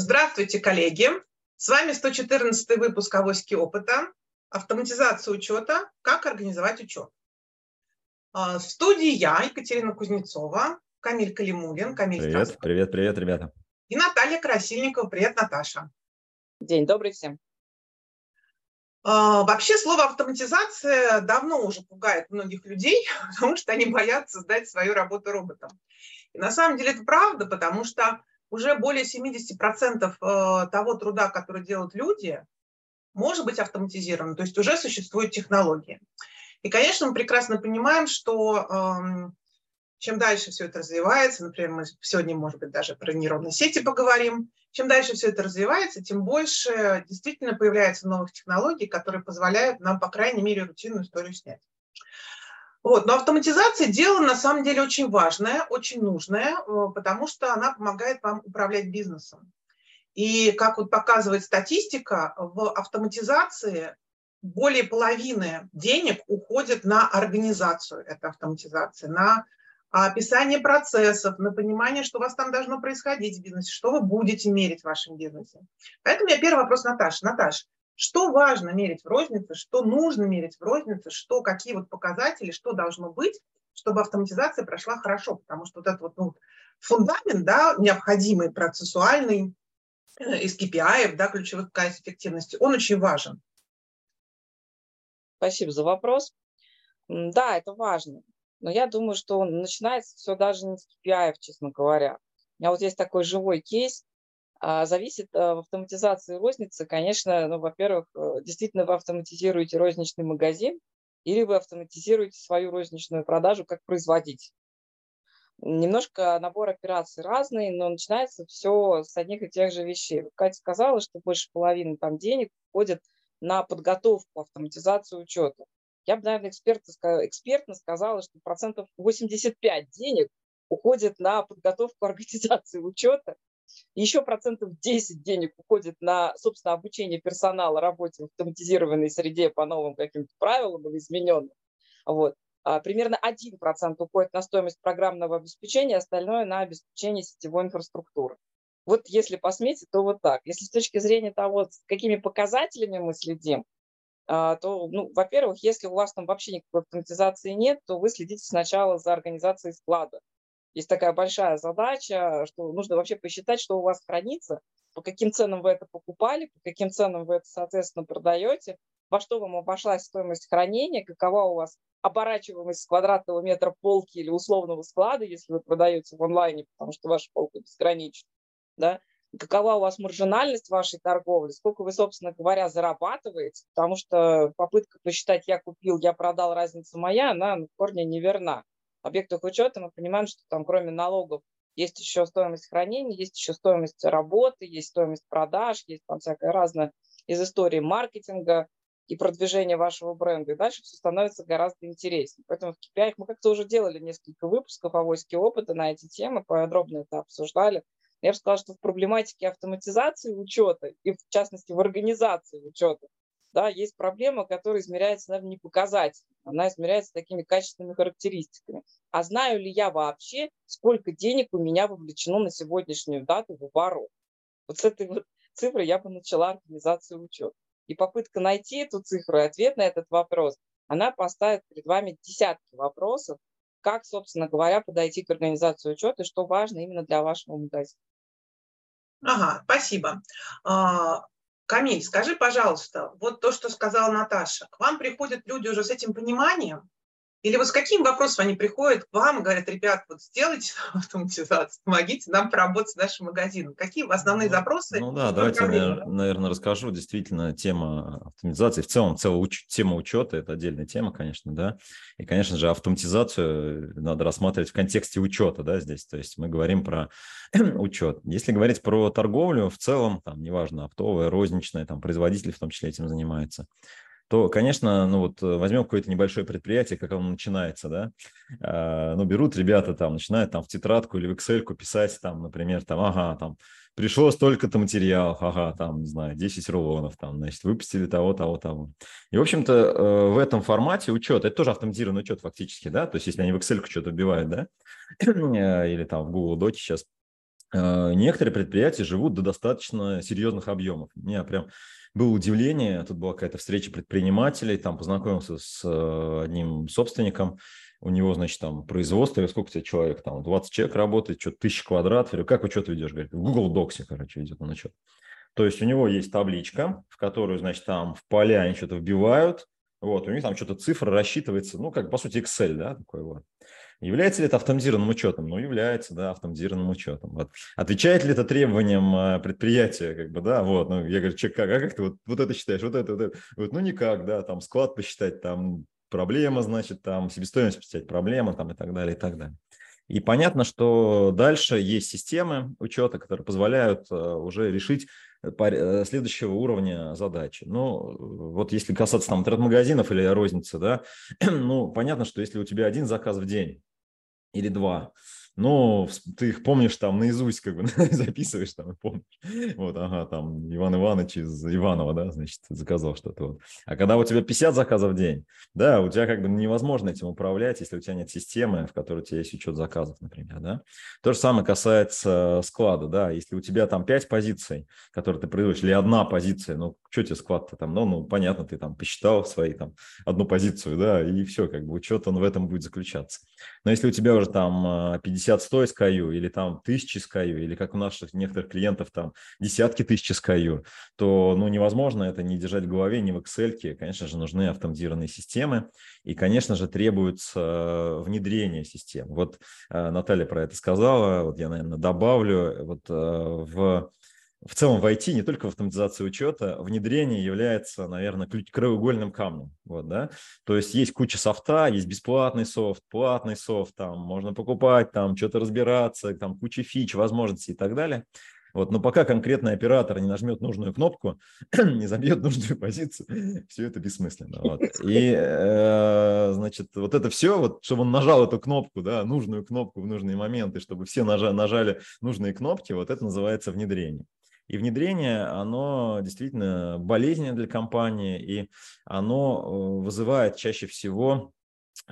Здравствуйте, коллеги! С вами 114 выпуск «Авоськи опыта. Автоматизация учета. Как организовать учет». А, в студии я, Екатерина Кузнецова, Камиль Калимулин. Камиль, привет, привет, привет, ребята. И Наталья Красильникова. Привет, Наташа. День добрый всем. А, вообще слово автоматизация давно уже пугает многих людей, потому что они боятся сдать свою работу роботам. И на самом деле это правда, потому что уже более 70% э, того труда, который делают люди, может быть автоматизирован, то есть уже существуют технологии. И, конечно, мы прекрасно понимаем, что эм, чем дальше все это развивается, например, мы сегодня, может быть, даже про нейронные сети поговорим, чем дальше все это развивается, тем больше действительно появляется новых технологий, которые позволяют нам, по крайней мере, рутинную историю снять. Вот. Но автоматизация – дело на самом деле очень важное, очень нужное, э, потому что она помогает вам управлять бизнесом. И как вот показывает статистика, в автоматизации более половины денег уходит на организацию этой автоматизации, на описание процессов, на понимание, что у вас там должно происходить в бизнесе, что вы будете мерить в вашем бизнесе. Поэтому я первый вопрос Наташе. Наташ, что важно мерить в рознице, что нужно мерить в рознице, что, какие вот показатели, что должно быть, чтобы автоматизация прошла хорошо, потому что вот этот вот ну, фундамент, да, необходимый, процессуальный, э, из KPI, да, ключевых качеств эффективности, он очень важен. Спасибо за вопрос. Да, это важно. Но я думаю, что начинается все даже не с KPI, честно говоря. У меня вот есть такой живой кейс. А, зависит э, в автоматизации розницы, конечно, ну, во-первых, э, действительно вы автоматизируете розничный магазин или вы автоматизируете свою розничную продажу как производитель. Немножко набор операций разный, но начинается все с одних и тех же вещей. Катя сказала, что больше половины там денег уходит на подготовку, автоматизацию учета. Я бы, наверное, экспертно, экспертно сказала, что процентов 85 денег уходит на подготовку организации учета, еще процентов 10 денег уходит на, собственно, обучение персонала работе в автоматизированной среде по новым каким-то правилам или измененным. Вот. А примерно 1% уходит на стоимость программного обеспечения, остальное на обеспечение сетевой инфраструктуры. Вот если посметить, то вот так. Если с точки зрения того, с какими показателями мы следим, а, то, ну, во-первых, если у вас там вообще никакой автоматизации нет, то вы следите сначала за организацией склада есть такая большая задача, что нужно вообще посчитать, что у вас хранится, по каким ценам вы это покупали, по каким ценам вы это, соответственно, продаете, во что вам обошлась стоимость хранения, какова у вас оборачиваемость квадратного метра полки или условного склада, если вы продаете в онлайне, потому что ваша полка безгранична, да, какова у вас маржинальность вашей торговли, сколько вы, собственно говоря, зарабатываете, потому что попытка посчитать «я купил, я продал, разница моя», она в корне неверна объектах учета мы понимаем, что там кроме налогов есть еще стоимость хранения, есть еще стоимость работы, есть стоимость продаж, есть там всякое разное из истории маркетинга и продвижения вашего бренда. И дальше все становится гораздо интереснее. Поэтому в KPI мы как-то уже делали несколько выпусков авоськи опыта на эти темы, подробно это обсуждали. Я бы сказала, что в проблематике автоматизации учета и в частности в организации учета да, есть проблема, которая измеряется, наверное, не показателями, она измеряется такими качественными характеристиками. А знаю ли я вообще, сколько денег у меня вовлечено на сегодняшнюю дату в оборот? Вот с этой вот цифры я бы начала организацию учета. И попытка найти эту цифру и ответ на этот вопрос, она поставит перед вами десятки вопросов, как, собственно говоря, подойти к организации учета и что важно именно для вашего магазина. Ага, спасибо. Камиль, скажи, пожалуйста, вот то, что сказала Наташа, к вам приходят люди уже с этим пониманием, или вот с каким вопросом они приходят к вам и говорят, ребят, вот сделайте автоматизацию, помогите нам поработать с нашим магазином. Какие основные ну, запросы? Ну да, давайте, я, наверное, расскажу. Действительно, тема автоматизации, в целом, целая уч- тема учета, это отдельная тема, конечно, да. И, конечно же, автоматизацию надо рассматривать в контексте учета, да, здесь. То есть мы говорим про учет. Если говорить про торговлю, в целом, там, неважно, оптовая, розничная, там, производитель в том числе этим занимается – то, конечно, ну вот э, возьмем какое-то небольшое предприятие, как оно начинается, да, а, ну берут ребята там, начинают там в тетрадку или в Excel писать там, например, там, ага, там, пришло столько-то материалов, ага, там, не знаю, 10 рулонов, там, значит, выпустили того, того, того. И, в общем-то, э, в этом формате учет, это тоже автоматизированный учет фактически, да, то есть если они в Excel что-то вбивают, да, или там в Google Доке сейчас э, некоторые предприятия живут до достаточно серьезных объемов. У меня прям было удивление, тут была какая-то встреча предпринимателей, там познакомился с э, одним собственником, у него, значит, там производство, сколько тебе человек, там 20 человек работает, что-то тысяча квадратов. Говорю, как что-то ведешь? Говорит, в Google Docs, короче, идет он учет. То есть у него есть табличка, в которую, значит, там в поля они что-то вбивают, вот, у них там что-то цифра рассчитывается, ну, как, по сути, Excel, да, такой вот. Является ли это автоматизированным учетом? Ну, является, да, автоматизированным учетом. Вот. Отвечает ли это требованиям а, предприятия, как бы, да, вот. Ну, я говорю, че, как, а как ты вот, вот это считаешь, вот это, вот это? Вот, ну, никак, да, там склад посчитать, там проблема, значит, там себестоимость посчитать, проблема, там и так далее, и так далее. И понятно, что дальше есть системы учета, которые позволяют а, уже решить Э, следующего уровня задачи. Ну, вот если касаться там интернет-магазинов или розницы, да, ну, понятно, что если у тебя один заказ в день или два, но ты их помнишь там наизусть, как бы записываешь там и помнишь. Вот, ага, там Иван Иванович из Иванова, да, значит, заказал что-то. Вот. А когда у тебя 50 заказов в день, да, у тебя как бы невозможно этим управлять, если у тебя нет системы, в которой у тебя есть учет заказов, например, да. То же самое касается склада, да, если у тебя там 5 позиций, которые ты производишь, или одна позиция, ну, что тебе склад-то там, ну, ну, понятно, ты там посчитал свои там одну позицию, да, и все, как бы учет, он в этом будет заключаться. Но если у тебя уже там 50 50-100 SKU или там тысячи SKU, или как у наших некоторых клиентов там десятки тысяч SKU, то ну, невозможно это не держать в голове, не в Excel. Конечно же, нужны автоматизированные системы, и, конечно же, требуется э, внедрение систем. Вот э, Наталья про это сказала, вот я, наверное, добавлю, вот э, в в целом в IT, не только в автоматизации учета, внедрение является, наверное, краеугольным камнем. Вот, да? То есть есть куча софта, есть бесплатный софт, платный софт, там можно покупать, там что-то разбираться, там куча фич, возможностей и так далее. Вот, но пока конкретный оператор не нажмет нужную кнопку, не забьет нужную позицию, все это бессмысленно. Вот. И, э, значит, вот это все, вот, чтобы он нажал эту кнопку, да, нужную кнопку в нужные моменты, чтобы все нажали, нажали нужные кнопки, вот это называется внедрение. И внедрение, оно действительно болезненно для компании, и оно э, вызывает чаще всего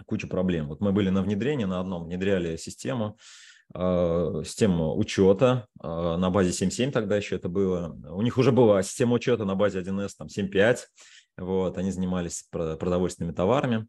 кучу проблем. Вот мы были на внедрении, на одном внедряли систему, э, систему учета э, на базе 7.7 тогда еще это было. У них уже была система учета на базе 1С, там 7.5, вот, они занимались продовольственными товарами.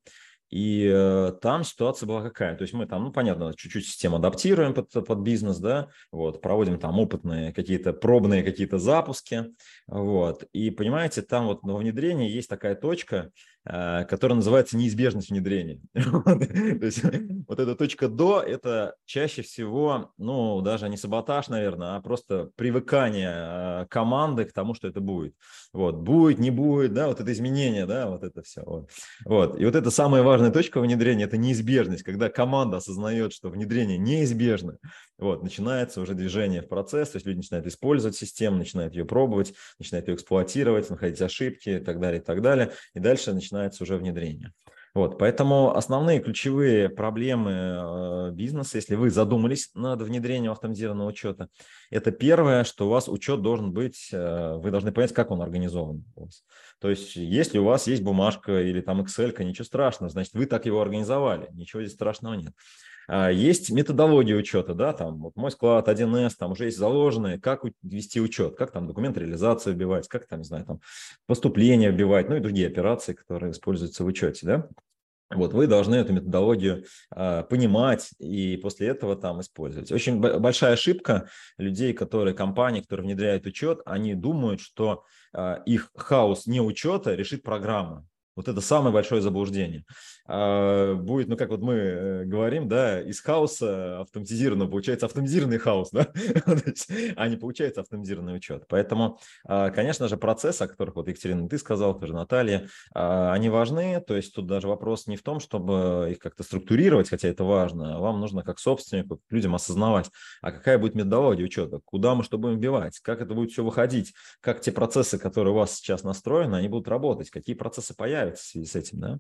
И э, там ситуация была какая? То есть мы там, ну, понятно, чуть-чуть систему адаптируем под, под бизнес, да, вот, проводим там опытные какие-то пробные какие-то запуски, вот. И понимаете, там вот на внедрении есть такая точка, которая называется неизбежность внедрения. То есть вот эта точка до – это чаще всего, ну, даже не саботаж, наверное, а просто привыкание э, команды к тому, что это будет. Вот, будет, не будет, да, вот это изменение, да, вот это все. Вот. вот. И вот это самая важная точка внедрения – это неизбежность, когда команда осознает, что внедрение неизбежно, вот, начинается уже движение в процесс, то есть люди начинают использовать систему, начинают ее пробовать, начинают ее эксплуатировать, находить ошибки и так далее, и так далее, и дальше начинается уже внедрение. Вот, поэтому основные ключевые проблемы э, бизнеса, если вы задумались над внедрением автоматизированного учета, это первое, что у вас учет должен быть, э, вы должны понять, как он организован. То есть, если у вас есть бумажка или там Excel, ничего страшного, значит, вы так его организовали, ничего здесь страшного нет. А, есть методология учета, да, там вот мой склад 1С, там уже есть заложенные, как вести учет, как там документ реализации вбивать, как там, не знаю, там поступления вбивать, ну и другие операции, которые используются в учете, да. Вот вы должны эту методологию э, понимать и после этого там использовать. Очень большая ошибка людей, которые компании, которые внедряют учет, они думают, что э, их хаос не учета решит программа. Вот это самое большое заблуждение. А, будет, ну, как вот мы э, говорим, да, из хаоса автоматизированного получается автоматизированный хаос, да, а не получается автоматизированный учет. Поэтому, а, конечно же, процессы, о которых вот Екатерина, ты сказал, тоже Наталья, а, они важны, то есть тут даже вопрос не в том, чтобы их как-то структурировать, хотя это важно, вам нужно как собственнику, людям осознавать, а какая будет методология учета, куда мы что будем вбивать, как это будет все выходить, как те процессы, которые у вас сейчас настроены, они будут работать, какие процессы появятся в связи с этим, да,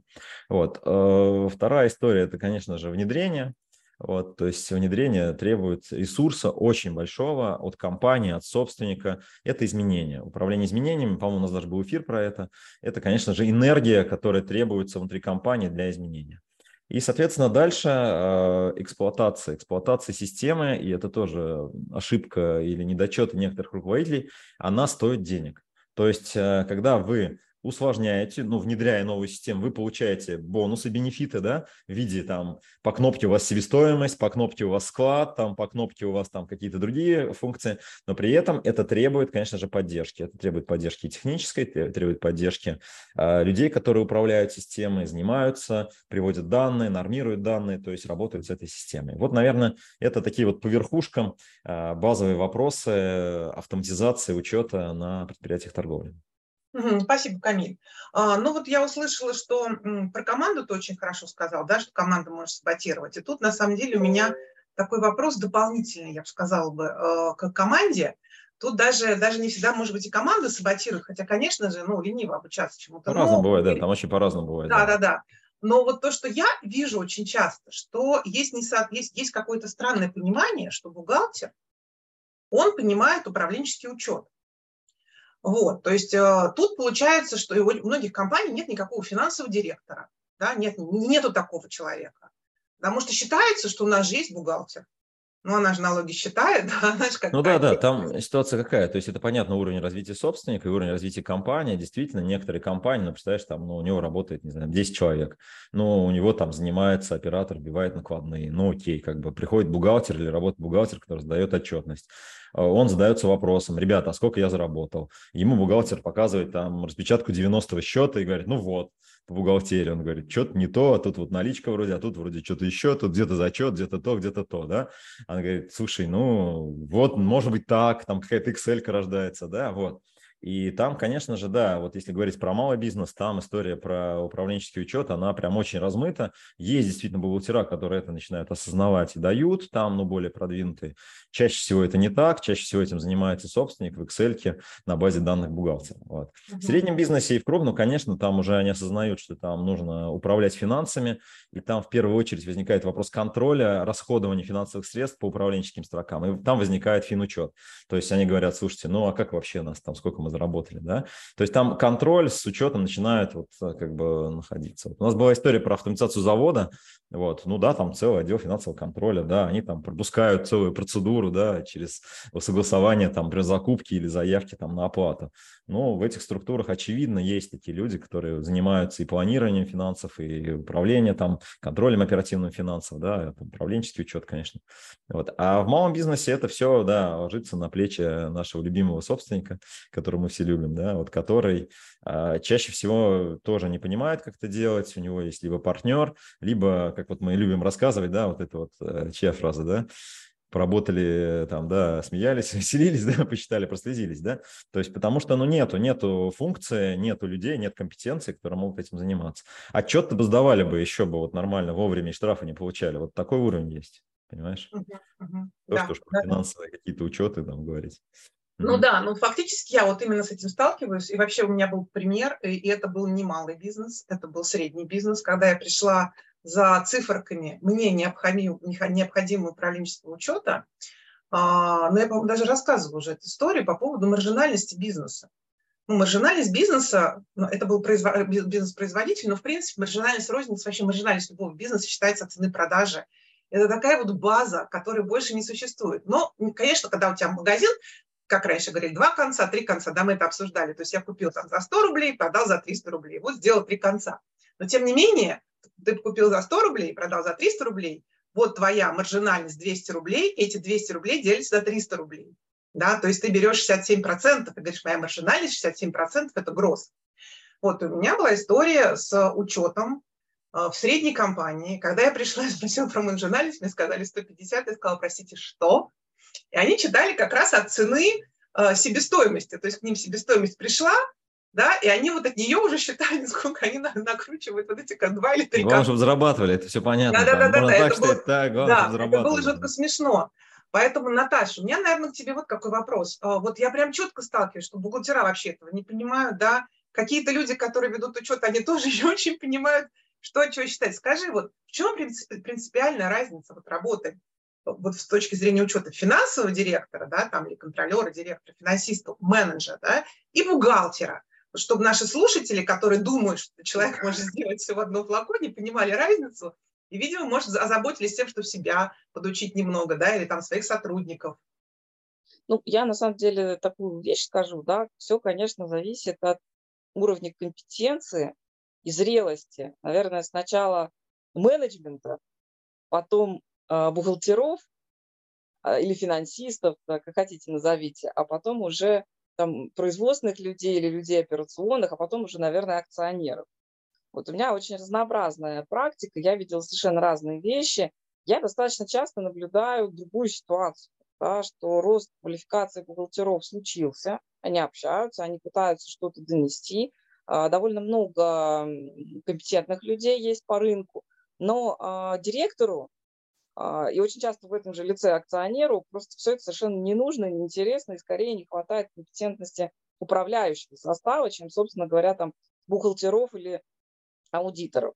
вот. Э, вторая история – это, конечно же, внедрение. Вот, то есть внедрение требует ресурса очень большого от компании, от собственника. Это изменение. Управление изменениями, по-моему, у нас даже был эфир про это. Это, конечно же, энергия, которая требуется внутри компании для изменения. И, соответственно, дальше э, эксплуатация, эксплуатация системы, и это тоже ошибка или недочеты некоторых руководителей, она стоит денег. То есть, э, когда вы усложняете, ну, внедряя новую систему, вы получаете бонусы, бенефиты, да, в виде там по кнопке у вас себестоимость, по кнопке у вас склад, там по кнопке у вас там какие-то другие функции, но при этом это требует, конечно же, поддержки. Это требует поддержки технической, требует поддержки э, людей, которые управляют системой, занимаются, приводят данные, нормируют данные, то есть работают с этой системой. Вот, наверное, это такие вот по верхушкам э, базовые вопросы автоматизации учета на предприятиях торговли. Спасибо, Камиль. А, ну вот я услышала, что про команду ты очень хорошо сказал, да, что команда может саботировать. И тут на самом деле у меня такой вопрос дополнительный, я бы сказала бы, э, к команде. Тут даже, даже не всегда, может быть, и команда саботирует, хотя, конечно же, ну, лениво обучаться чему-то. По-разному бывает, да, там очень по-разному бывает. Да, да, да, да. Но вот то, что я вижу очень часто, что есть, не со, есть, есть какое-то странное понимание, что бухгалтер, он понимает управленческий учет. Вот, то есть э, тут получается, что у многих компаний нет никакого финансового директора, да, нет, нету такого человека. Потому что считается, что у нас же есть бухгалтер. Ну, она же налоги считает, да, она же как Ну да, да, там ситуация какая, то есть это понятно уровень развития собственника и уровень развития компании. Действительно, некоторые компании, ну, представляешь, там, ну, у него работает, не знаю, 10 человек, но у него там занимается оператор, бивает накладные, ну, окей, как бы приходит бухгалтер или работает бухгалтер, который сдает отчетность. А, он задается вопросом, ребята, а сколько я заработал? Ему бухгалтер показывает там распечатку 90-го счета и говорит, ну вот, по бухгалтерии, он говорит, что-то не то, а тут вот наличка вроде, а тут вроде что-то еще, тут где-то зачет, где-то то, где-то то, да. Она говорит, слушай, ну вот, может быть так, там какая-то Excel рождается, да, вот. И там, конечно же, да, вот если говорить про малый бизнес, там история про управленческий учет, она прям очень размыта. Есть действительно бухгалтера, которые это начинают осознавать и дают, там, ну, более продвинутые. Чаще всего это не так, чаще всего этим занимается собственник в Excel на базе данных бухгалтера. Вот. Угу. В среднем бизнесе и в крупном, конечно, там уже они осознают, что там нужно управлять финансами, и там в первую очередь возникает вопрос контроля расходования финансовых средств по управленческим строкам, и там возникает финучет. То есть они говорят, слушайте, ну а как вообще нас там, сколько мы заработали, да? То есть там контроль с учетом начинает вот как бы находиться. Вот у нас была история про автоматизацию завода, вот, ну да, там целый отдел финансового контроля, да, они там пропускают целую процедуру, да, через согласование там при закупке или заявке там на оплату. Но в этих структурах, очевидно, есть такие люди, которые занимаются и планированием финансов, и управлением, там, контролем оперативным финансов, да, это управленческий учет, конечно. Вот. А в малом бизнесе это все, да, ложится на плечи нашего любимого собственника, которого мы все любим, да, вот который а, чаще всего тоже не понимает, как это делать, у него есть либо партнер, либо, как вот мы любим рассказывать, да, вот это вот, э, чья фраза, да, поработали там, да, смеялись, веселились, да, посчитали, прослезились, да, то есть потому что, ну, нету, нету функции, нету людей, нет компетенции, которые могут этим заниматься. Отчет-то бы сдавали бы еще бы вот нормально, вовремя и штрафы не получали, вот такой уровень есть, понимаешь? Угу, угу. То, да, что да. финансовые какие-то учеты там говорить. Ну да, ну фактически я вот именно с этим сталкиваюсь. И вообще у меня был пример, и это был не малый бизнес, это был средний бизнес. Когда я пришла за циферками мне необходим, необходимого управленческого учета, а, но я, по-моему, даже рассказывала уже эту историю по поводу маржинальности бизнеса. Ну, маржинальность бизнеса, ну, это был бизнес-производитель, но, в принципе, маржинальность розницы, вообще маржинальность любого бизнеса считается цены продажи. Это такая вот база, которая больше не существует. Но, конечно, когда у тебя магазин, как раньше говорили, два конца, три конца, да, мы это обсуждали. То есть я купил там за 100 рублей, продал за 300 рублей. Вот сделал три конца. Но, тем не менее, ты купил за 100 рублей, продал за 300 рублей, вот твоя маржинальность 200 рублей, эти 200 рублей делятся на 300 рублей. Да, то есть ты берешь 67%, и говоришь, моя маржинальность 67% – это гроз. Вот у меня была история с учетом э, в средней компании. Когда я пришла и спросила про маржинальность, мне сказали 150, я сказала, простите, что? И они читали как раз от цены э, себестоимости. То есть к ним себестоимость пришла, да, и они вот от нее уже считали, сколько они накручивают вот эти как два или три. Главное, чтобы зарабатывали, это все понятно. Да, да, да, да, так, это было, так, главное, да, это было жутко смешно. Поэтому, Наташа, у меня, наверное, к тебе вот какой вопрос. А, вот я прям четко сталкиваюсь, что бухгалтера вообще этого не понимают, да. Какие-то люди, которые ведут учет, они тоже не очень понимают, что что считать. Скажи, вот в чем принципиальная разница вот работы вот с точки зрения учета финансового директора, да, там, или контролера, директора, финансиста, менеджера, да, и бухгалтера чтобы наши слушатели, которые думают, что человек может сделать все в одном флаконе, понимали разницу И, видимо, может, озаботились тем, что себя подучить немного, да, или там своих сотрудников. Ну, я на самом деле такую вещь скажу, да, все, конечно, зависит от уровня компетенции и зрелости. Наверное, сначала менеджмента, потом бухгалтеров э, или финансистов, как хотите назовите, а потом уже там, производственных людей или людей операционных, а потом уже, наверное, акционеров. Вот у меня очень разнообразная практика, я видела совершенно разные вещи. Я достаточно часто наблюдаю другую ситуацию да, что рост квалификации бухгалтеров случился, они общаются, они пытаются что-то донести. А, довольно много компетентных людей есть по рынку, но а, директору а, и очень часто в этом же лице акционеру просто все это совершенно не нужно, неинтересно, и скорее не хватает компетентности управляющего состава, чем, собственно говоря, там бухгалтеров или аудиторов.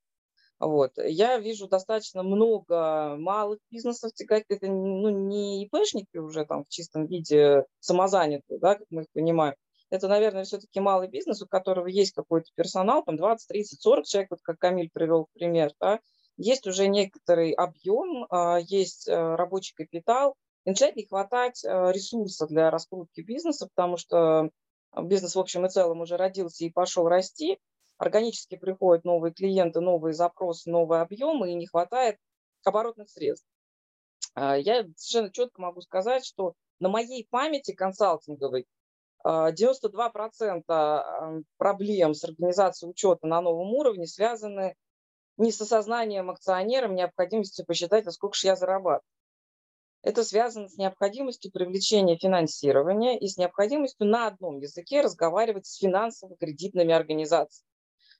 Вот. Я вижу достаточно много малых бизнесов, это ну, не ИПшники уже там в чистом виде самозанятые, да, как мы их понимаем. Это, наверное, все-таки малый бизнес, у которого есть какой-то персонал, там 20, 30, 40 человек, вот как Камиль привел пример. Да. Есть уже некоторый объем, а, есть э, рабочий капитал, и начинает не хватать э, ресурса для раскрутки бизнеса, потому что бизнес в общем и целом уже родился и пошел расти, органически приходят новые клиенты, новые запросы, новые объемы, и не хватает оборотных средств. А, я совершенно четко могу сказать, что на моей памяти консалтинговой 92% а, проблем с организацией учета на новом уровне связаны не с осознанием акционером необходимости посчитать, а сколько же я зарабатываю. Это связано с необходимостью привлечения финансирования и с необходимостью на одном языке разговаривать с финансово-кредитными организациями.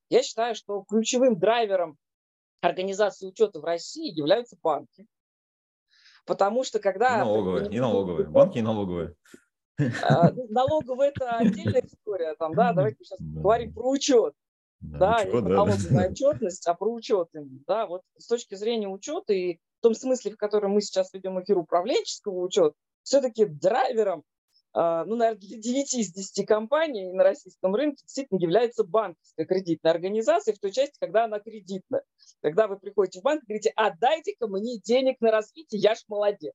Я считаю, что ключевым драйвером организации учета в России являются банки. Потому что когда... И налоговые, и налоговые. Банки и налоговые. А, ну, налоговые – это отдельная история. Там, да, давайте сейчас да. говорим про учет. Да, про да. налоговую отчетность, а про учет. Да, вот с точки зрения учета и в том смысле, в котором мы сейчас ведем эфир управленческого учета, все-таки драйвером а, ну, наверное, для 9 из 10 компаний на российском рынке действительно является банковская кредитная организация в той части, когда она кредитная. Когда вы приходите в банк и говорите, отдайте-ка мне денег на развитие, я ж молодец.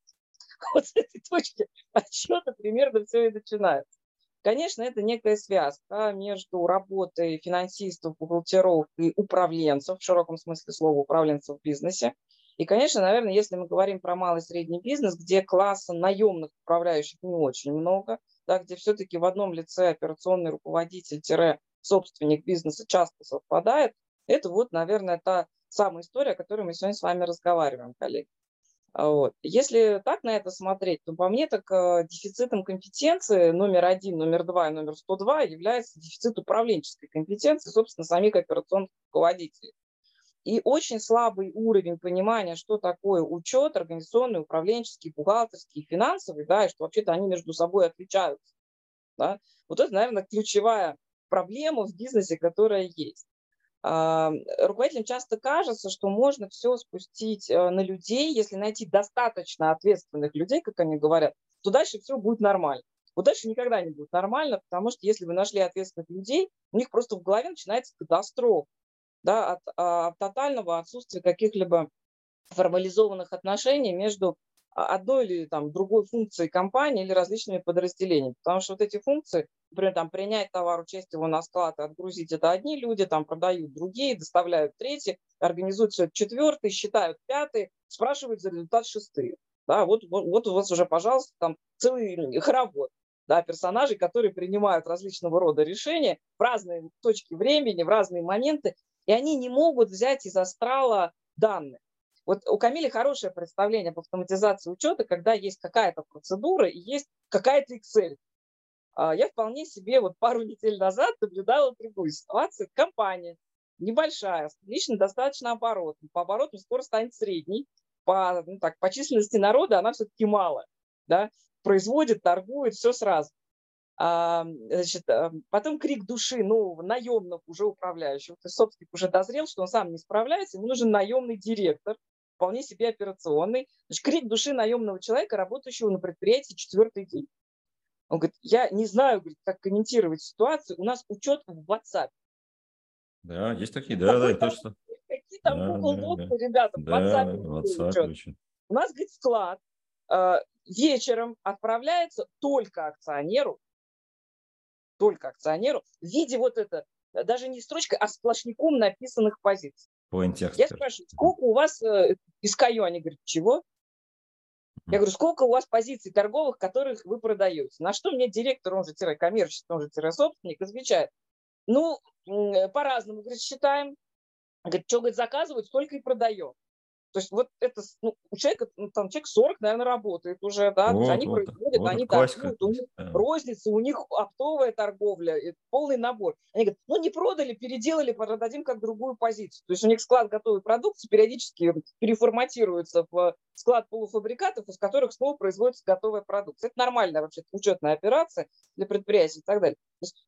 Вот с этой точки отсчета примерно все и начинается. Конечно, это некая связка между работой финансистов, бухгалтеров и управленцев, в широком смысле слова управленцев в бизнесе, и, конечно, наверное, если мы говорим про малый и средний бизнес, где класса наемных управляющих не очень много, да, где все-таки в одном лице операционный руководитель-собственник бизнеса часто совпадает, это вот, наверное, та самая история, о которой мы сегодня с вами разговариваем, коллеги. А вот. Если так на это смотреть, то по мне так э, дефицитом компетенции номер один, номер два и номер 102 является дефицит управленческой компетенции, собственно, самих операционных руководителей и очень слабый уровень понимания, что такое учет организационный, управленческий, бухгалтерский, финансовый, да, и что вообще-то они между собой отличаются. Да. Вот это, наверное, ключевая проблема в бизнесе, которая есть. А, руководителям часто кажется, что можно все спустить э, на людей, если найти достаточно ответственных людей, как они говорят, то дальше все будет нормально. Вот дальше никогда не будет нормально, потому что если вы нашли ответственных людей, у них просто в голове начинается катастрофа да, от, а, от тотального отсутствия каких-либо формализованных отношений между одной или там, другой функцией компании или различными подразделениями. Потому что вот эти функции, например, там, принять товар, учесть его на склад отгрузить это одни люди, там продают другие, доставляют третьи, организуют все четвертый, считают пятый, спрашивают за результат шестые. Да, вот, вот, вот у вас уже, пожалуйста, там целый хоровод да, персонажей, которые принимают различного рода решения в разные точки времени, в разные моменты, и они не могут взять из астрала данные. Вот у Камиля хорошее представление об автоматизации учета, когда есть какая-то процедура и есть какая-то Excel. А, я вполне себе вот пару недель назад наблюдала другую ситуацию. Компания небольшая, лично достаточно оборот. По обороту скоро станет средней. По, ну так, по численности народа она все-таки мало. Да? Производит, торгует, все сразу. А, значит, а, потом крик души, ну, наемных уже управляющих. То есть собственник уже дозрел, что он сам не справляется, ему нужен наемный директор, вполне себе операционный. Значит, крик души наемного человека, работающего на предприятии четвертый день. Он говорит, я не знаю, говорит, как комментировать ситуацию, у нас учет в WhatsApp. Да, есть такие, да, да, точно. Какие там Google Docs, ребята, WhatsApp. У нас, говорит, склад э, вечером отправляется только акционеру, только акционеру в виде вот это, даже не строчкой, а сплошняком написанных позиций. Я спрашиваю, сколько у вас э, SKU? Они говорят, чего? Я говорю, сколько у вас позиций торговых, которых вы продаете? На что мне директор, он же коммерческий, он же собственник, отвечает, ну, по-разному, говорит, считаем. Говорит, что, говорит, заказывают, столько и продаем. То есть вот это, ну, у человека, ну, там человек 40, наверное, работает уже, да, вот, они вот, производят, вот они торгуют, у них да. розница, у них оптовая торговля, полный набор. Они говорят, ну, не продали, переделали, продадим как другую позицию. То есть у них склад готовой продукции периодически переформатируется в склад полуфабрикатов, из которых снова производится готовая продукция. Это нормальная вообще учетная операция для предприятий и так далее.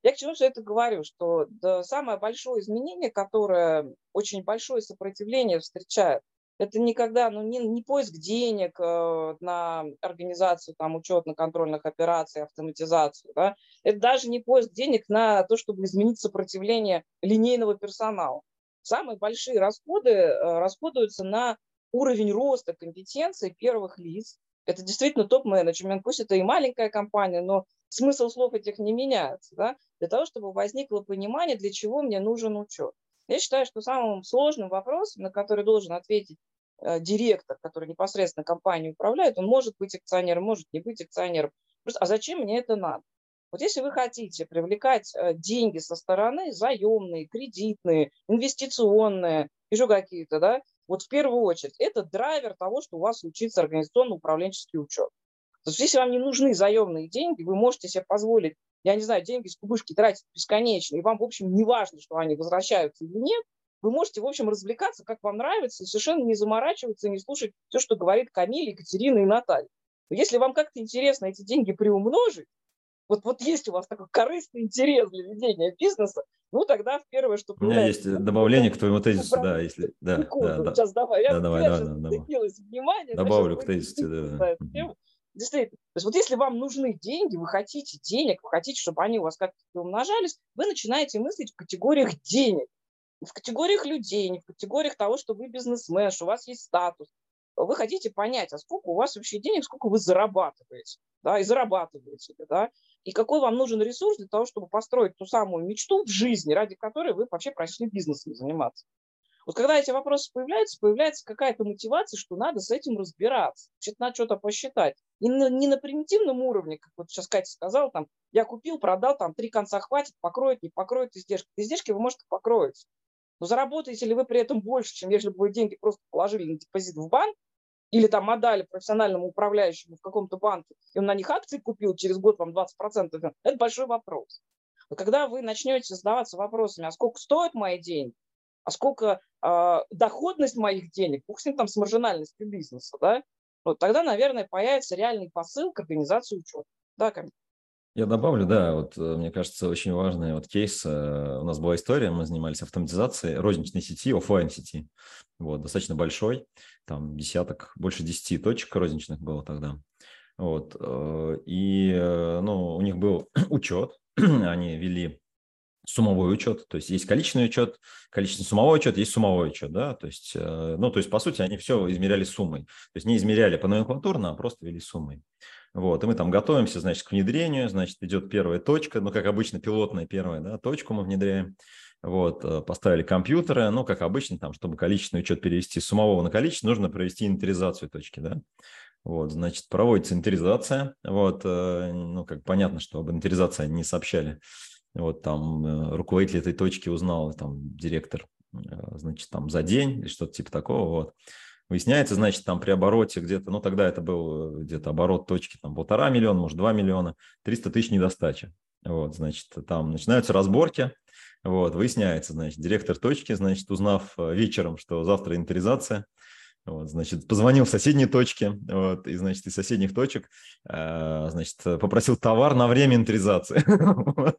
Я к чему все это говорю, что да, самое большое изменение, которое очень большое сопротивление встречает это никогда, ну, не, не поиск денег э, на организацию там учетно-контрольных операций, автоматизацию, да? это даже не поиск денег на то, чтобы изменить сопротивление линейного персонала. Самые большие расходы э, расходуются на уровень роста компетенций первых лиц. Это действительно топ-менеджмент, пусть это и маленькая компания, но смысл слов этих не меняется, да? для того, чтобы возникло понимание, для чего мне нужен учет. Я считаю, что самым сложным вопросом, на который должен ответить директор, который непосредственно компанией управляет, он может быть акционером, может не быть акционером. Просто, а зачем мне это надо? Вот если вы хотите привлекать э, деньги со стороны, заемные, кредитные, инвестиционные, еще какие-то, да, вот в первую очередь, это драйвер того, что у вас случится организационно-управленческий учет. То есть если вам не нужны заемные деньги, вы можете себе позволить я не знаю, деньги с кубышки тратить бесконечно, и вам, в общем, не важно, что они возвращаются или нет, вы можете, в общем, развлекаться, как вам нравится, совершенно не заморачиваться, не слушать все, что говорит Камиль, Екатерина и Наталья. Но если вам как-то интересно эти деньги приумножить, вот, вот есть у вас такой корыстный интерес для ведения бизнеса, ну тогда в первое, что У меня есть добавление к твоему тезису, да, если... Да, да, да. Сейчас давай, я, да, давай, я давай, давай. внимание. Добавлю к тезису, да. Действительно. То есть вот если вам нужны деньги, вы хотите денег, вы хотите, чтобы они у вас как-то умножались, вы начинаете мыслить в категориях денег. В категориях людей, не в категориях того, что вы бизнесмен, что у вас есть статус. Вы хотите понять, а сколько у вас вообще денег, сколько вы зарабатываете, да, и зарабатываете, да, и какой вам нужен ресурс для того, чтобы построить ту самую мечту в жизни, ради которой вы вообще пришли бизнесом заниматься. Вот когда эти вопросы появляются, появляется какая-то мотивация, что надо с этим разбираться, надо что-то посчитать. Не на, не на примитивном уровне, как вот сейчас Катя сказала, там, я купил, продал, там, три конца хватит, покроет, не покроет издержки. Издержки вы, может, покроете. Но заработаете ли вы при этом больше, чем если бы вы деньги просто положили на депозит в банк, или там отдали профессиональному управляющему в каком-то банке, и он на них акции купил, через год вам 20%, это большой вопрос. Но когда вы начнете задаваться вопросами, а сколько стоят мои деньги, а сколько э, доходность моих денег, бог с там с маржинальностью бизнеса, да, вот тогда, наверное, появится реальный посыл к организации учета. Да, Камиль? Я добавлю, да, вот э, мне кажется, очень важный вот кейс. Э, у нас была история, мы занимались автоматизацией розничной сети, офлайн сети, вот, достаточно большой, там десяток, больше десяти точек розничных было тогда. Вот, э, и, ну, у них был учет, они вели суммовой учет, то есть есть количественный учет, количественный суммовой учет, есть суммовой учет, да, то есть, ну, то есть, по сути, они все измеряли суммой, то есть не измеряли по номенклатурно, а просто вели суммой. Вот, и мы там готовимся, значит, к внедрению, значит, идет первая точка, ну, как обычно, пилотная первая, да, точку мы внедряем, вот, э, поставили компьютеры, ну, как обычно, там, чтобы количественный учет перевести с суммового на количественный, нужно провести инвентаризацию точки, да, вот, значит, проводится инвентаризация, вот, э, ну, как понятно, что об инвентаризации не сообщали. Вот там э, руководитель этой точки узнал, там директор, значит, там за день или что-то типа такого, вот. Выясняется, значит, там при обороте где-то, ну тогда это был э, где-то оборот точки, там полтора миллиона, может, два миллиона, 300 тысяч недостачи. Вот, значит, там начинаются разборки, вот, выясняется, значит, директор точки, значит, узнав вечером, что завтра инвентаризация, вот, значит, позвонил в соседние точки, вот, и, значит, из соседних точек, э, значит, попросил товар на время инвентаризации.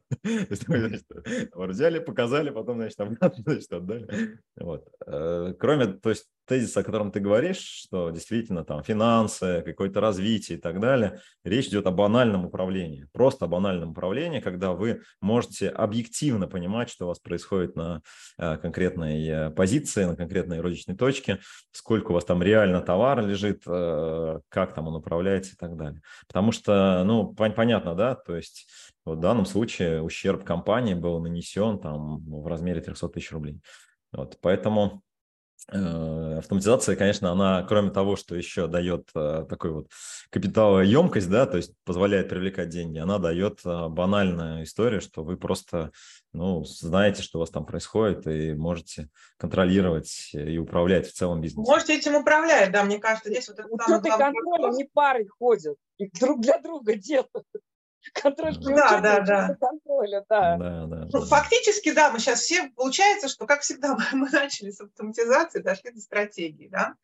Взяли, показали, потом, значит, обратно, значит, отдали. Вот. Э, кроме, то есть, тезис, о котором ты говоришь, что действительно там финансы, какое-то развитие и так далее, речь идет о банальном управлении, просто о банальном управлении, когда вы можете объективно понимать, что у вас происходит на э, конкретной э, позиции, на конкретной розничной точке, сколько у вас там реально товар лежит, э, как там он управляется и так далее. Потому что, ну, понятно, да, то есть в данном случае ущерб компании был нанесен там в размере 300 тысяч рублей. Вот, поэтому автоматизация, конечно, она, кроме того, что еще дает э, такой вот капиталоемкость, да, то есть позволяет привлекать деньги, она дает э, банальную историю, что вы просто, ну, знаете, что у вас там происходит, и можете контролировать и управлять в целом бизнесом. Можете этим управлять, да, мне кажется, здесь вот это Учет и контроль, они парой ходят, и друг для друга делают. Контроль да, да, да. контроля, да. да, да ну, фактически, да, мы сейчас все, получается, что, как всегда, мы, мы начали с автоматизации, дошли до стратегии, да.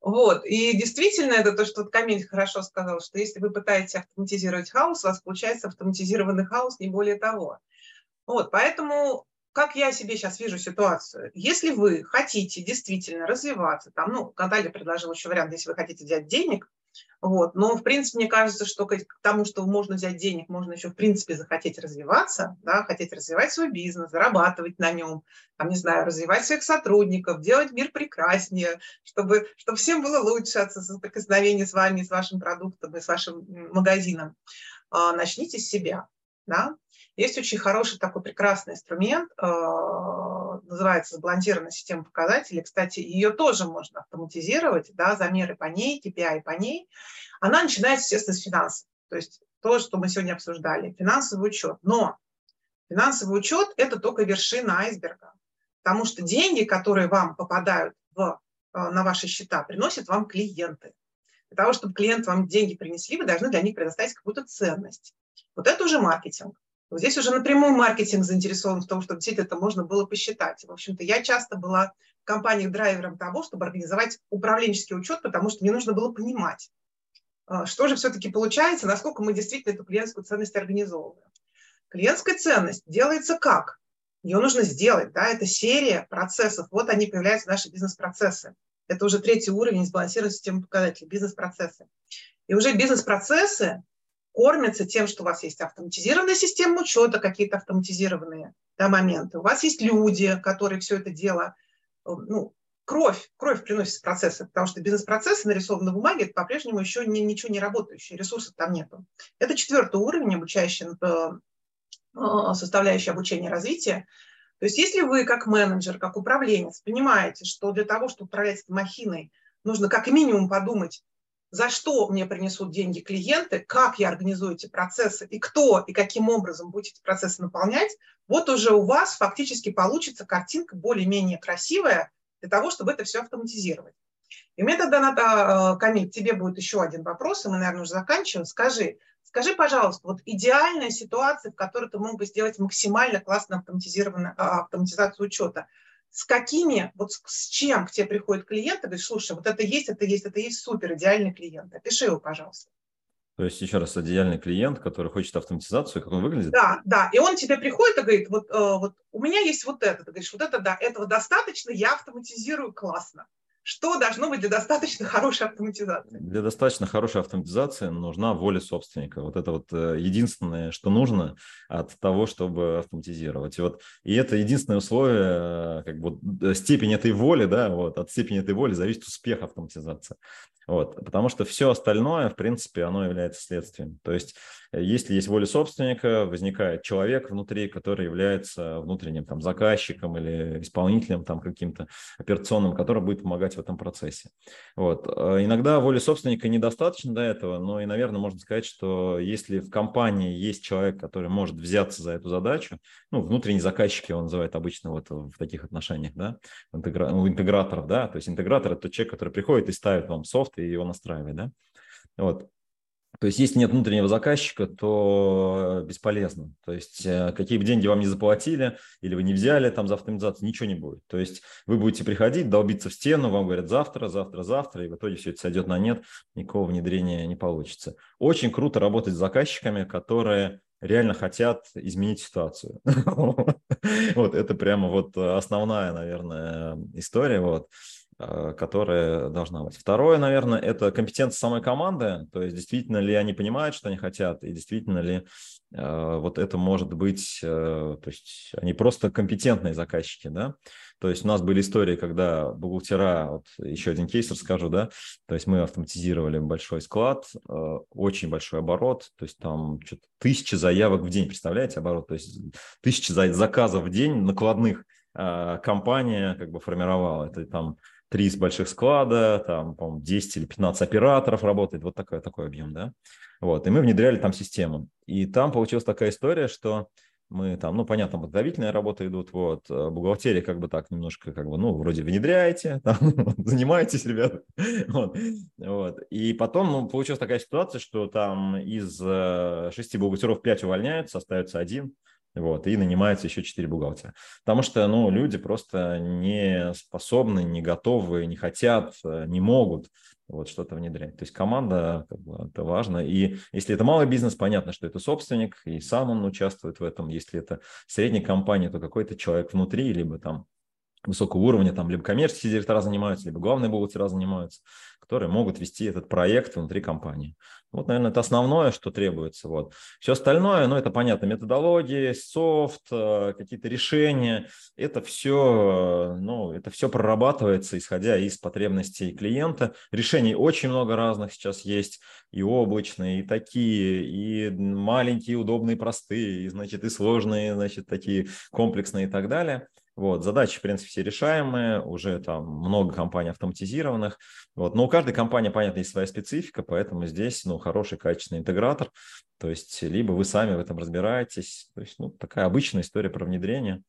Вот, и действительно, это то, что вот Камиль хорошо сказал, что если вы пытаетесь автоматизировать хаос, у вас получается автоматизированный хаос, не более того. Вот, поэтому как я себе сейчас вижу ситуацию? Если вы хотите действительно развиваться, там, ну, Наталья предложила еще вариант, если вы хотите взять денег, вот. Но, в принципе, мне кажется, что к тому, что можно взять денег, можно еще, в принципе, захотеть развиваться, да, хотеть развивать свой бизнес, зарабатывать на нем, там, не знаю, развивать своих сотрудников, делать мир прекраснее, чтобы, чтобы всем было лучше от соприкосновения с вами, с вашим продуктом и с вашим магазином. А, начните с себя. Да? Есть очень хороший такой прекрасный инструмент, а, называется сбалансированная система показателей. Кстати, ее тоже можно автоматизировать, да, замеры по ней, KPI по ней. Она начинается, естественно, с финансов. То есть то, что мы сегодня обсуждали, финансовый учет. Но финансовый учет – это только вершина айсберга. Потому что деньги, которые вам попадают в, а, на ваши счета, приносят вам клиенты. Для того, чтобы клиент вам деньги принесли, вы должны для них предоставить какую-то ценность. Вот это уже маркетинг. Здесь уже напрямую маркетинг заинтересован в том, чтобы действительно это можно было посчитать. В общем-то, я часто была в компаниях драйвером того, чтобы организовать управленческий учет, потому что мне нужно было понимать, а, что же все-таки получается, насколько мы действительно эту клиентскую ценность организовываем. Клиентская ценность делается как? Ее нужно сделать, да, это серия процессов, вот они появляются, наши бизнес-процессы. Это уже третий уровень сбалансированной системы показателей, бизнес-процессы. И уже бизнес-процессы кормятся тем, что у вас есть автоматизированная система учета, какие-то автоматизированные да, моменты. У вас есть люди, которые все это дело, э, ну, кровь, кровь приносит в процессы, потому что бизнес-процессы нарисованы на бумаге, это по-прежнему еще не, ничего не работающее, ресурсов там нету. Это четвертый уровень, обучающий, э, э, составляющий обучения развития. То есть если вы как менеджер, как управленец понимаете, что для того, чтобы управлять этой махиной, нужно как минимум подумать, за что мне принесут деньги клиенты, как я организую эти процессы и кто и каким образом будет эти процессы наполнять, вот уже у вас фактически получится картинка более-менее красивая для того, чтобы это все автоматизировать. И меня тогда, надо, Камиль, тебе будет еще один вопрос, и мы, наверное, уже заканчиваем. Скажи, скажи, пожалуйста, вот идеальная ситуация, в которой ты мог бы сделать максимально классно автоматизированную а, автоматизацию учета – с какими, вот с чем к тебе приходит клиент, и говорит, слушай, вот это есть, это есть, это есть супер, идеальный клиент. Опиши его, пожалуйста. То есть, еще раз, идеальный клиент, который хочет автоматизацию, как он выглядит? Да, да. И он тебе приходит и говорит, вот, э, вот у меня есть вот это. Ты говоришь, вот это да, этого достаточно, я автоматизирую классно. Что должно быть для достаточно хорошей автоматизации? Для достаточно хорошей автоматизации нужна воля собственника. Вот это вот э, единственное, что нужно от того, чтобы автоматизировать. И, вот, и это единственное условие, э, как бы э, степень этой воли, да, вот, от степени этой воли зависит успех автоматизации. Вот, потому что все остальное, в принципе, оно является следствием. То есть, если есть воля собственника, возникает человек внутри, который является внутренним там, заказчиком или исполнителем там, каким-то операционным, который будет помогать в этом процессе. Вот. Э, иногда воли собственника недостаточно до этого, но и, наверное, можно сказать, что если в компании есть человек, который может взяться за эту задачу, ну, внутренний заказчик его называют обычно вот в таких отношениях, да, у интеграторов, да, то есть интегратор – это тот человек, который приходит и ставит вам софт, и его настраивать, да. Вот. То есть, если нет внутреннего заказчика, то бесполезно. То есть, э, какие бы деньги вам не заплатили или вы не взяли там за автоматизацию, ничего не будет. То есть, вы будете приходить, долбиться в стену, вам говорят завтра, завтра, завтра, и в итоге все это сойдет на нет, никакого внедрения не получится. Очень круто работать с заказчиками, которые реально хотят изменить ситуацию. Вот это прямо вот основная, наверное, история. Вот. Э, которая должна быть. Второе, наверное, это компетенция самой команды, то есть действительно ли они понимают, что они хотят, и действительно ли э, вот это может быть, э, то есть они просто компетентные заказчики, да, то есть у нас были истории, когда бухгалтера, вот еще один кейс расскажу, да, то есть мы автоматизировали большой склад, э, очень большой оборот, то есть там что-то тысячи заявок в день, представляете, оборот, то есть тысячи заказов в день накладных э, компания как бы формировала, это там три из больших склада, там, по-моему, 10 или 15 операторов работает, вот такой, такой объем, да. Вот, и мы внедряли там систему. И там получилась такая история, что мы там, ну, понятно, подготовительные работы идут, вот, э, бухгалтерия как бы так немножко, как бы, ну, вроде внедряете, там, занимаетесь, ребята, вот, вот. И потом, ну, получилась такая ситуация, что там из э, шести бухгалтеров пять увольняются, остается один, вот, и нанимается еще 4 бухгалтера. Потому что, ну, люди просто не способны, не готовы, не хотят, э, не могут вот что-то внедрять. То есть команда, как бы, это важно. И если это малый бизнес, понятно, что это собственник, и сам он участвует в этом. Если это средняя компания, то какой-то человек внутри, либо там высокого уровня, там либо коммерческие директора занимаются, либо главные бухгалтера занимаются, которые могут вести этот проект внутри компании. Вот, наверное, это основное, что требуется. Вот. Все остальное, ну, это понятно, методологии, софт, э, какие-то решения, это все, э, ну, это все прорабатывается, исходя из потребностей клиента. Решений очень много разных сейчас есть, и облачные, и такие, и маленькие, удобные, простые, и, значит, и сложные, значит, такие комплексные и так далее. Вот, задачи, в принципе, все решаемые, уже там много компаний автоматизированных. Вот, но у каждой компании, понятно, есть своя специфика, поэтому здесь, ну, хороший, качественный интегратор. То есть, либо вы сами в этом разбираетесь. То есть, ну, такая обычная история про внедрение.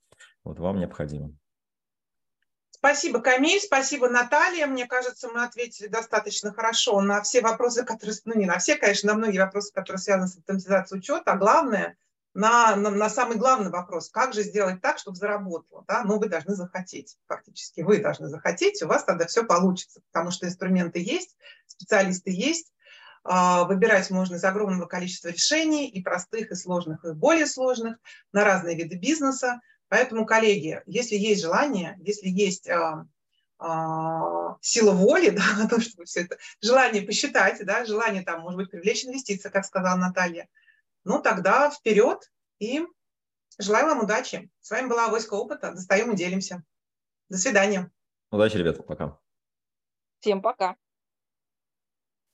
Вот вам необходимо. Спасибо, Камиль, спасибо, Наталья. Мне кажется, мы ответили достаточно хорошо на все вопросы, которые, ну не на все, конечно, на многие вопросы, которые связаны с автоматизацией учета. А главное, на, на, на самый главный вопрос, как же сделать так, чтобы заработало. Да? Ну, вы должны захотеть, фактически. Вы должны захотеть, у вас тогда все получится, потому что инструменты есть, специалисты есть, а, Выбирать можно из огромного количества решений, и простых, и сложных, и более сложных, на разные виды бизнеса. Поэтому, коллеги, если есть желание, если есть а, а, сила воли, да, на то, чтобы все это, желание посчитать, да, желание там, может быть, привлечь инвестиции, как сказала Наталья, ну тогда вперед и желаю вам удачи. С вами была Авоська Опыта. Достаем и делимся. До свидания. Удачи, ребята. Пока. Всем пока.